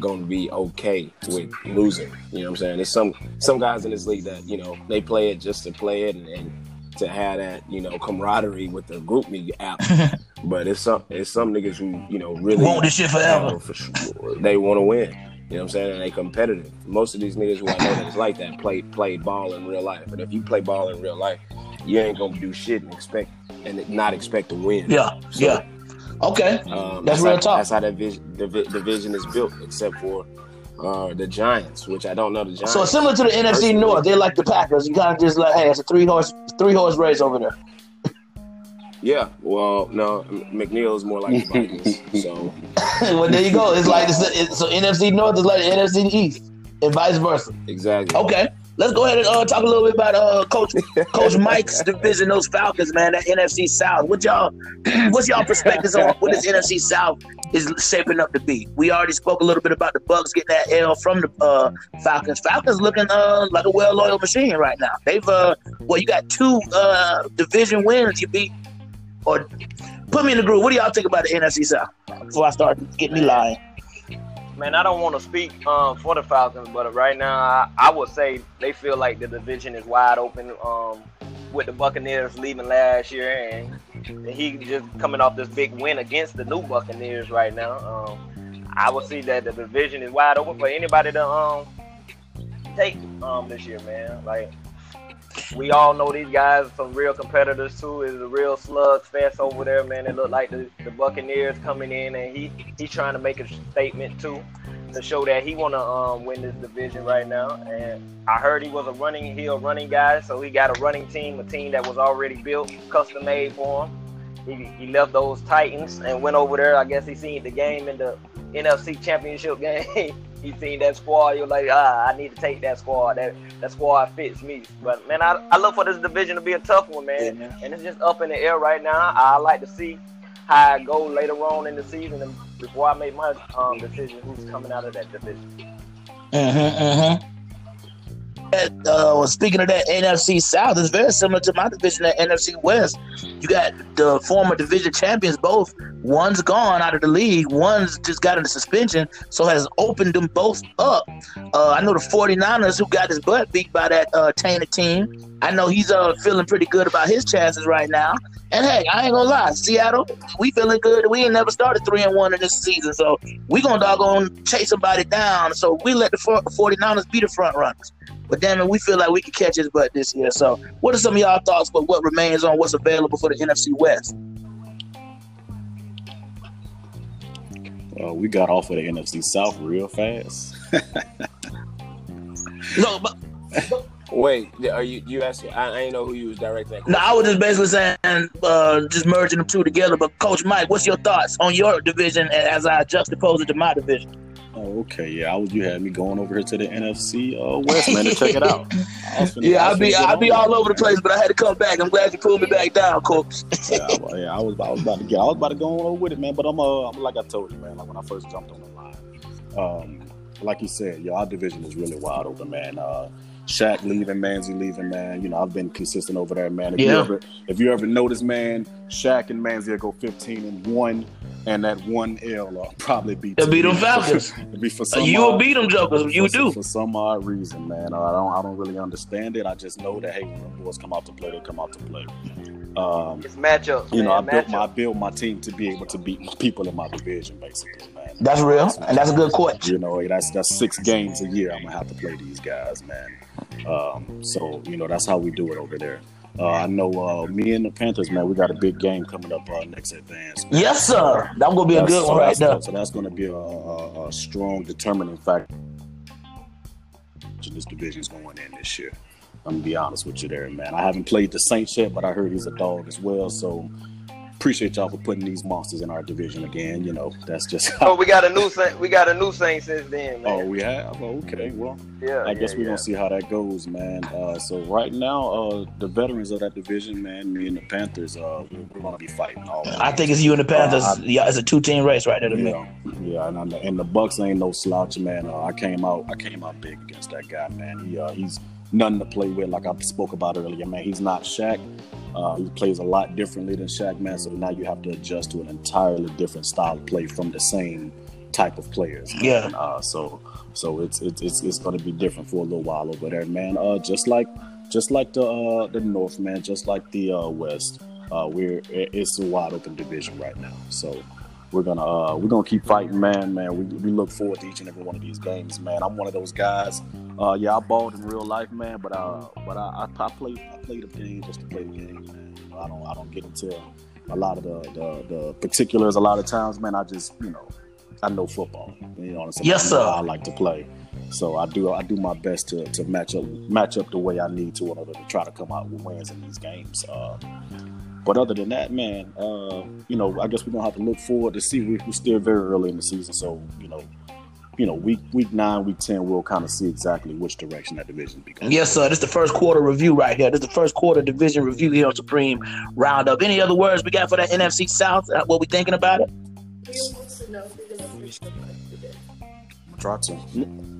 going to be okay with losing. You know what I'm saying? There's some some guys in this league that you know they play it just to play it and, and to have that you know camaraderie with the group me app. but it's some it's some niggas who you know really Want this shit forever. for sure. They want to win. You know what I'm saying? And they competitive. Most of these niggas who I know that's like that play play ball in real life. But if you play ball in real life, you ain't gonna do shit and expect and not expect to win. Yeah, So, yeah. Okay. Um, That's how, real talk. That's how that vis- divi- division is built, except for uh, the Giants, which I don't know the Giants. So similar to the NFC Personally. North. They're like the Packers. You kind of just like, hey, it's a three horse three horse race over there. yeah, well, no, McNeil is more like the Vikings. so well, there you go. It's like it's, it's, so NFC North is like the NFC East, and vice versa. exactly. Okay, let's go ahead and uh, talk a little bit about uh, Coach Coach Mike's division, those Falcons, man. That NFC South. What y'all, what's y'all perspectives on what this NFC South is shaping up to be? We already spoke a little bit about the Bucks getting that L from the uh, Falcons. Falcons looking uh, like a well-oiled machine right now. They've uh, well, you got two uh, division wins. You beat or put me in the group. What do y'all think about the NFC South? Before I start getting me lying. Man, I don't want to speak um, for the Falcons, but right now I, I would say they feel like the division is wide open um, with the Buccaneers leaving last year, and, he just coming off this big win against the new Buccaneers right now. Um, I would see that the division is wide open for anybody to um, take um, this year, man. Like we all know these guys, are some real competitors too. Is a real slug fest over there, man. It looked like the, the Buccaneers coming in, and he he's trying to make a statement too to show that he want to um, win this division right now. And I heard he was a running, he a running guy, so he got a running team, a team that was already built, custom made for him. He, he left those Titans and went over there. I guess he seen the game in the NFC Championship game. He seen that squad. You're like, ah, I need to take that squad. That that squad fits me. But man, I, I look for this division to be a tough one, man. And it's just up in the air right now. I like to see how I go later on in the season and before I make my um, decision who's coming out of that division. Mm-hmm, mm-hmm. Uh, well, speaking of that NFC South, it's very similar to my division at NFC West. You got the former division champions both. One's gone out of the league. One's just got into suspension, so has opened them both up. Uh, I know the 49ers who got his butt beat by that uh, tainted team. I know he's uh, feeling pretty good about his chances right now. And hey, I ain't gonna lie, Seattle, we feeling good. We ain't never started three and one in this season, so we gonna doggone chase somebody down. So we let the 49ers be the front runners. But damn it, we feel like we could catch his butt this year. So, what are some of y'all thoughts about what remains on what's available for the NFC West? Uh, we got off of the NFC South real fast. No, but Wait, are you you asking? I, I didn't know who you was directing. No, I was just basically saying, uh, just merging them two together. But Coach Mike, what's your thoughts on your division as I juxtapose it to my division? Oh, okay, yeah. I was you had me going over here to the NFC uh, West, man, to check it out. I was finna- Yeah, I I'll be I'll be on all over the place, but I had to come back. I'm glad you pulled me back down, Coach. yeah, I, yeah, I was, I was about to get, I was about to go on over with it, man. But I'm, uh, I'm like I told you, man. Like when I first jumped on the line, um, like you said, yeah, our division is really wide open, man. Uh, Shaq leaving, Manzi leaving, man. You know, I've been consistent over there, man. If you ever, if you ever notice, man, Shaq and Manzi will go 15 and one. and that one L will probably be It'll to be me. them Falcons. It'll be for some you will odd- beat them jokers. You for, do. for some odd reason, man. I don't I don't really understand it. I just know that hey, when the boys come out to play, they come out to play. Um, It's matchups. you know, I built my I built my team to be able to beat people in my division, basically, man. That's real, and that's a good question. You know, that's that's six games a year. I'm gonna have to play these guys, man. Um, so you know, that's how we do it over there. Uh, I know uh, me and the Panthers, man. We got a big game coming up uh, next advance. Yes, sir. That's gonna be a good one right there. So that's going to be a, a, a strong determining factor. This division's going in this year. I'm gonna be honest with you there, man. I haven't played the Saints yet, but I heard he's a dog as well. So appreciate y'all for putting these monsters in our division again. You know, that's just Oh, we got a new Saint. We got a new thing since then, Oh, we have. Oh, okay. Well, yeah, I guess yeah, we're yeah. gonna see how that goes, man. Uh, so right now, uh, the veterans of that division, man, me and the Panthers, uh, we're, we're gonna be fighting all. I think it's you and the Panthers. Uh, I- yeah, it's a two team race right there to me. Yeah, yeah, and, and, and the Bucks ain't no slouch, man. Uh, I came out, I came out big against that guy, man. He, uh, he's nothing to play with, like I spoke about earlier, man. He's not Shaq. Uh, he plays a lot differently than Shaq, man. So now you have to adjust to an entirely different style of play from the same type of players. Yeah. Uh, so, so it's it's it's, it's going to be different for a little while over there, man. Uh, just like just like the uh, the North, man. Just like the uh, West. Uh, we're it's a wide open division right now. So we're gonna uh, we're gonna keep fighting, man. Man, we, we look forward to each and every one of these games, man. I'm one of those guys. Uh, yeah, I balled in real life, man, but uh, but I, I, I play I play the game just to play the game, man. You know, I don't I don't get into a lot of the, the the particulars. A lot of times, man, I just you know I know football. You know what I'm saying? Yes, I sir. how I like to play. So I do I do my best to, to match up match up the way I need to in order to try to come out with wins in these games. Uh, but other than that, man, uh, you know, I guess we're gonna have to look forward to see. We, we're still very early in the season, so you know, you know, week week nine, week ten, we'll kind of see exactly which direction that division be going. Yes, sir. This is the first quarter review right here. This is the first quarter division review here on Supreme Roundup. Any other words we got for that NFC South? Uh, What we thinking about it? Try to.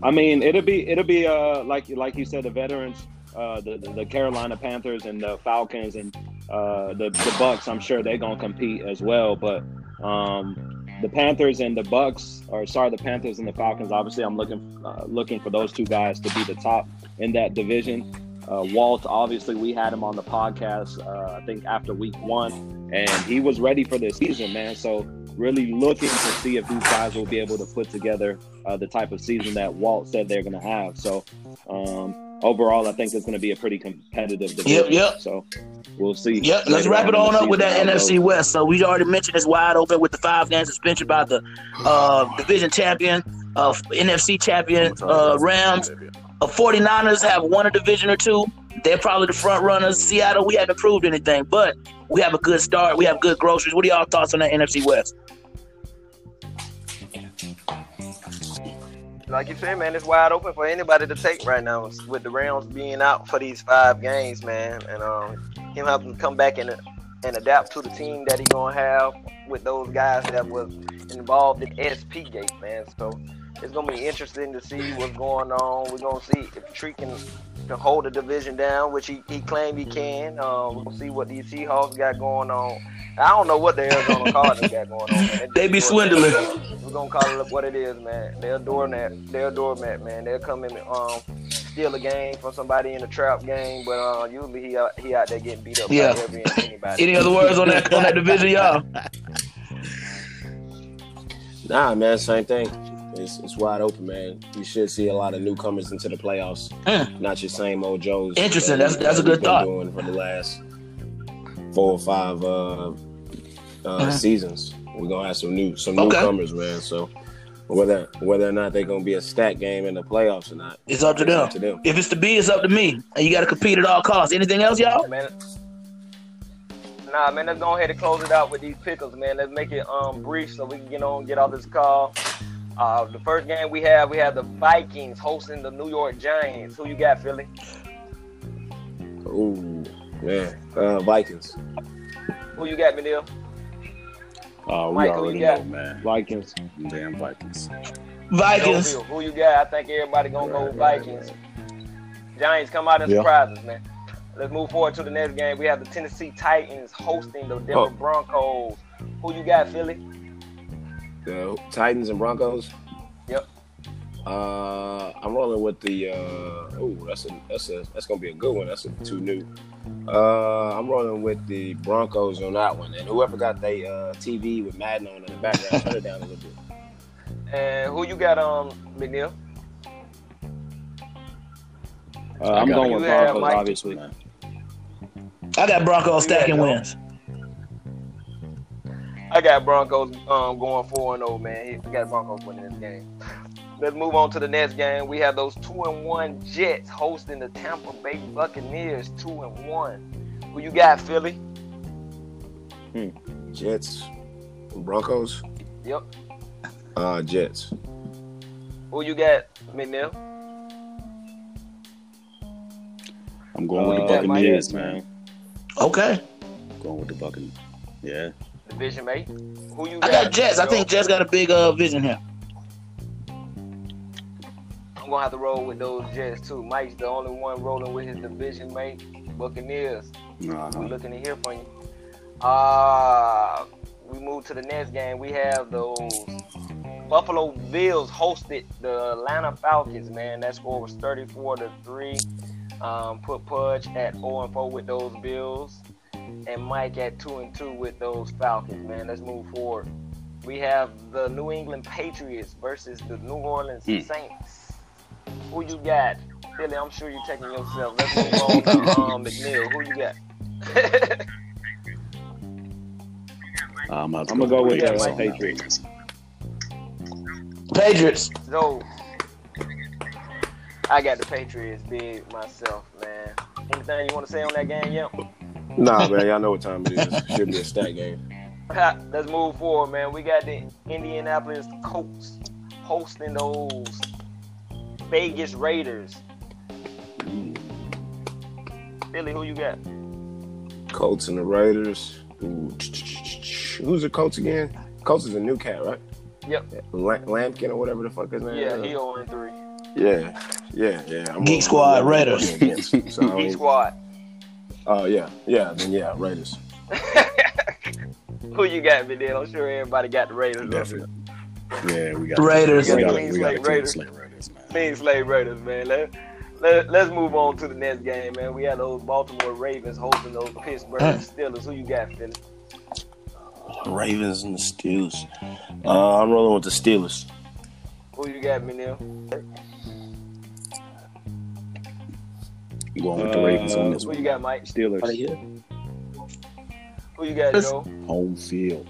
I mean, it'll be it'll be uh like like you said, the veterans, uh, the the Carolina Panthers and the Falcons and uh, the the Bucks. I'm sure they're gonna compete as well. But um, the Panthers and the Bucks, or sorry, the Panthers and the Falcons. Obviously, I'm looking uh, looking for those two guys to be the top in that division. Uh, Walt, obviously, we had him on the podcast. Uh, I think after week one, and he was ready for the season, man. So really looking to see if these guys will be able to put together uh, the type of season that Walt said they're going to have. So um, overall, I think it's going to be a pretty competitive division. Yep, yep. So we'll see. Yep, let's wrap it on up with that season how it NFC. West. So we already mentioned it's wide open with the five game suspension by the uh, division champion, uh, NFC champion uh, Rams. Uh, 49ers have won a division or two. They're probably the front runners. Seattle, we haven't proved anything, but we have a good start. We have good groceries. What are y'all thoughts on that NFC West? Like you said, man, it's wide open for anybody to take right now. With the Rams being out for these five games, man, and um, him having to come back and and adapt to the team that he gonna have with those guys that was involved in XP Gate, man. So it's gonna be interesting to see what's going on. We're gonna see if Tree can, can hold the division down, which he, he claimed he can. Um, we're gonna see what these Seahawks got going on. I don't know what the Arizona Cardinals got going on. Man. They be swindling. We're gonna call it what it is, man. They're doormat. They're doormat, man. They'll come in, um, steal a game from somebody in a trap game, but uh, usually he out, he out there getting beat up Yeah. by every and anybody. Any other words on that on that division, y'all? Nah, man, same thing. It's, it's wide open, man. You should see a lot of newcomers into the playoffs, Mm. not your same old Joes. Interesting. that That's- we- that's a that we've good thought. Doing for the last four or five uh, uh, Mhm. seasons, we're gonna have some new some Okay. newcomers, man. So whether whether or not they're gonna be a stat game in the playoffs or not, It's up to it's them. up to them. If it's to be, it's up to me. And you got to compete at all costs. Anything else, y'all? man. Nah, man, let's go ahead and close it out with these pickles, man. Let's make it um brief so we can get on, get off this call. Uh, the first game we have, we have the Vikings hosting the New York Giants. Who you got, Philly? Ooh, man, uh, Vikings. Who you got, Manil? Uh, we Mike, already know, man. Vikings. Damn Vikings. Vikings. Bill, Who you got? I think everybody gonna go with Right, right, Vikings. Giants come out and Yeah. surprise us, man. Let's move forward to the next game. We have the Tennessee Titans hosting the Denver Oh. Broncos. Who you got, Philly? The Titans and Broncos. Yep. Uh, I'm rolling with the. Uh, oh, that's a that's a that's gonna be a good one. That's a two new. Uh, I'm rolling with the Broncos on that one, and whoever got their uh, TV with Madden on in the background, turn it down a little bit. And who you got, um, McNeil? Uh, I'm going with Broncos, Mike. obviously. I got Broncos You got stacking Joe. wins. I got Broncos um, going 4 and 0, man. I got Broncos winning this game. Let's move on to the next game. We have those 2 and 1 Jets hosting the Tampa Bay Buccaneers 2 and 1. Who you got, Philly? Jets, Broncos. Yep. Uh, Jets. Who you got, McNeil? I'm going with the Uh, Buccaneers, man. Okay. Going with the Buccaneers. Yeah. Division mate. Who you I got? got Jets. I think Jets got a big uh, vision here. I'm gonna have to roll with those Jets too. Mike's the only one rolling with his division mate, Buccaneers. Uh-huh. We're looking to hear from you. Uh we move to the next game. We have those Buffalo Bills hosted the Atlanta Falcons. Man, that score was 34 to three. Um, put Pudge at 0 and 4 with those Bills, and Mike at 2 and 2 with those Falcons. Man, let's move forward. We have the New England Patriots versus the New Orleans Hmm. Saints. Who you got? Billy, I'm sure you're taking yourself. Let's move on to um, McNeil. Who you got? I'm, I'm gonna go with the uh, Mike. Patriots. Patriots. So, I got the Patriots big myself, man. Anything you want to say on that game, yep? Nah, man, y'all know what time it is. Should be a stat game. Let's move forward, man. We got the Indianapolis Colts hosting those Vegas Raiders. Billy, who you got? Colts and the Raiders. Ooh. Who's the Colts again? Colts is a new cat, right? Yep. La- Lampkin or whatever the fuck his name Yeah, is. he 0 and 3. Yeah, yeah, yeah. I'm Geek I'm Squad, I'm Raiders. against, so Geek Squad. Oh yeah, yeah, then yeah, Raiders. who you got, Vidal? I'm sure everybody got the Raiders. Definitely. Yeah, we got Raiders. We got, we got slate to clean Raiders. slate Raiders, man. Clean slate Raiders, man. Let, let, let's move on to the next game, man. We had those Baltimore Ravens hosting those Pittsburgh Steelers. Who you got, Philly? Ravens and the Steelers. Uh, I'm rolling with the Steelers. Who you got, Manil? I'm going with the Ravens on this Who one. you got, Mike? Steelers. Who you got, Joe? Home field.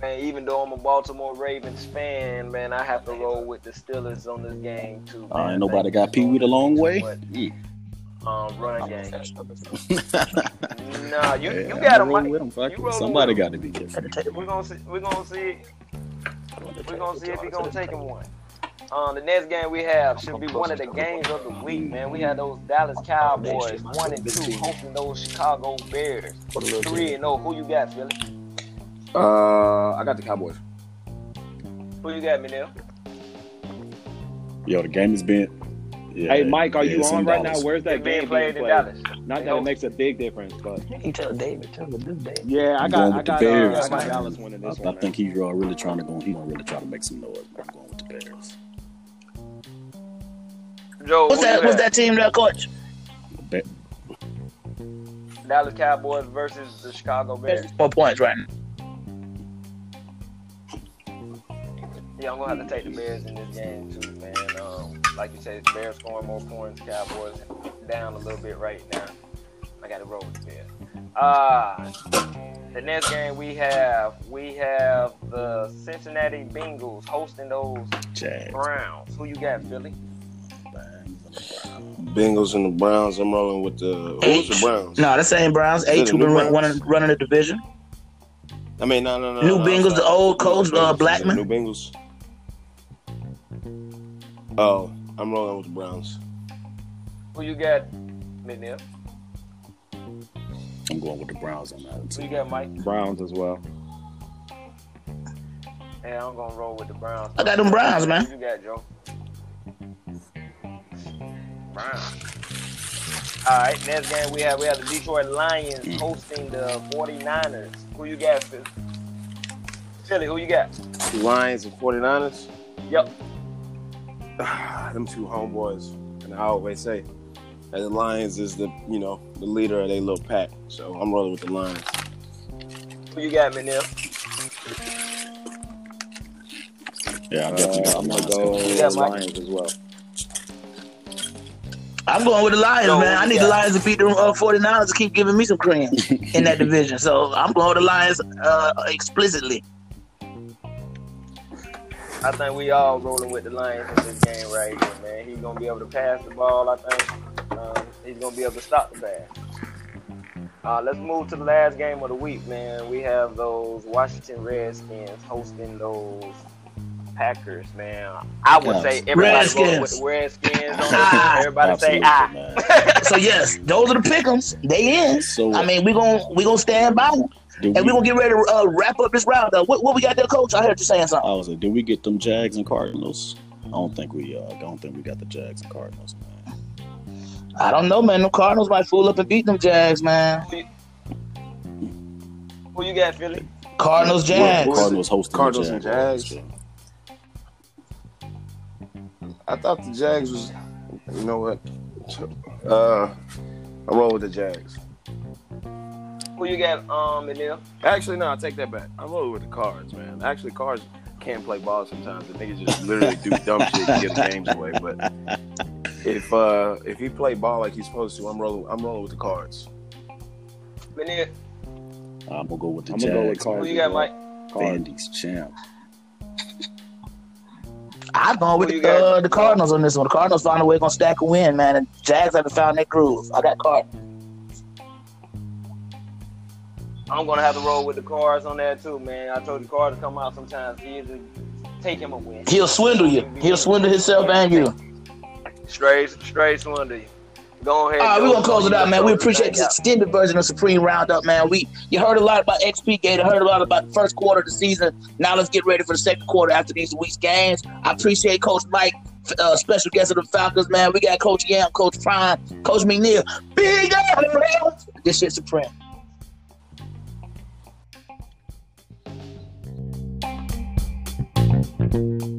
Man, even though I'm a Baltimore Ravens fan, man, I have to roll with the Steelers on this game too. Uh, man. ain't nobody got you Pee Wee the long way. But. Um, run game. Nah, you Yeah, you got gonna him, roll Mike. with 'em, fuck You it. Somebody with 'em. got to be different. We're gonna see. We're gonna see. We're gonna see if he's gonna take him one. Um, the next game we have should be one of the games of the week, man. We had those Dallas Cowboys one and two hosting those Chicago Bears three and zero. Who you got, Philly? Uh, I got the Cowboys. Who you got, Manil? Yo, the game has been. Yeah, Hey, Mike, are yeah, you on right Dallas. now? Where's that It's being game played being in? Dallas. Not that it makes a big difference, but You can tell David, tell him this day. yeah, I I'm got, going I with the got, uh, Bears, I got man. Dallas winning I, this I one. think he's uh, really trying to go. He's gonna really try to make some noise. I'm going with the Bears. Joe, What's that? you that team there, coach? Be- Dallas Cowboys versus the Chicago Bears. More points right now. Yeah, I'm gonna have to take the Bears in this game too, man. Um, like you said, Bears scoring more points, Cowboys down a little bit right now. I got to roll with the Bears. Uh the next game we have, we have the Cincinnati Bengals hosting those. Browns. Who you got, Philly? Bengals and the Browns. I'm rolling with the who's the Browns? No, the same Browns. Is it Eight the who been run- running, running the division. I mean, no, no, no. New no, Bengals, the old coach, uh, Blackman? New Bengals. Oh, I'm rolling with the Browns. Who you got, McNeil? I'm going with the Browns on that one Who you got, Mike? Browns as well. Yeah, I'm gonna roll with the Browns. I got them Browns, man. Who you got, Joe? Browns. All right, next game we have we have the Detroit Lions Mm. hosting the 49ers. Who you got, Philly? Philly, who you got? Lions and 49ers. Yep. Them two homeboys. And I always say that the Lions is the, you know, the leader of their little pack. So I'm rolling with the Lions. Who you got, Manil? Yeah, I Uh, definitely got I'm the gonna Lions. go Yeah, Mike. Lions as well. I'm going with the Lions, No, man. I need yeah. the Lions to beat the uh, 49ers to keep giving me some cream in that division. So I'm going with the Lions uh, explicitly. I think we all rolling with the Lions in this game right here, man. He's gonna be able to pass the ball. I think um, he's gonna be able to stop the pass. Uh, let's move to the last game of the week, man. We have those Washington Redskins hosting those Packers, man. I would say everybody going with Redskins. the Redskins. On it. Everybody say ah. So yes, those are the pickums. They in. So I mean, we gonna we gonna stand by do and we gonna get ready to uh, wrap up this round. Up. What, what we got there, Coach? I heard you saying something. I was like, did we get them Jags and Cardinals? I don't think we. Uh, I don't think we got the Jags and Cardinals, man. I don't know, man. The Cardinals might fool up and beat them Jags, man. Who you got, Philly? Cardinals, Jags. Cardinals hosting the Cardinals and Jaguars, Jags. So- I thought the Jags was, you know what? Uh, I'm rolling with the Jags. Who you got, um, Manil? Actually, no, I take that back. I'm rolling with the Cards, man. Actually, Cards can't play ball sometimes. The niggas just literally do dumb shit to get the games away. But if uh if he play ball like he's supposed to, I'm rolling. I'm rolling with the Cards. Manil, I'm gonna go with the I'm Jags. gonna go with cards, who you got, Mike? Vandy's champ. I'm going with the, uh, the Cardinals on this one. The Cardinals find a way gonna stack a win, man. And Jags haven't found their groove. I got Cardinals. I'm gonna have to roll with the cards on that too, man. I told the card to come out sometimes. He either take him a win. He'll swindle you. He'll swindle himself and you. Straight, straight swindle you. Go ahead. All right, we're gonna close it out, man. We appreciate this extended version of Supreme Roundup, man. We you heard a lot about XP Gate, I heard a lot about the first quarter of the season. Now let's get ready for the second quarter after these week's games. I appreciate Coach Mike, uh, special guest of the Falcons, man. We got Coach Yam, Coach Prime, Coach McNeil. Big up! This shit's supreme. Thank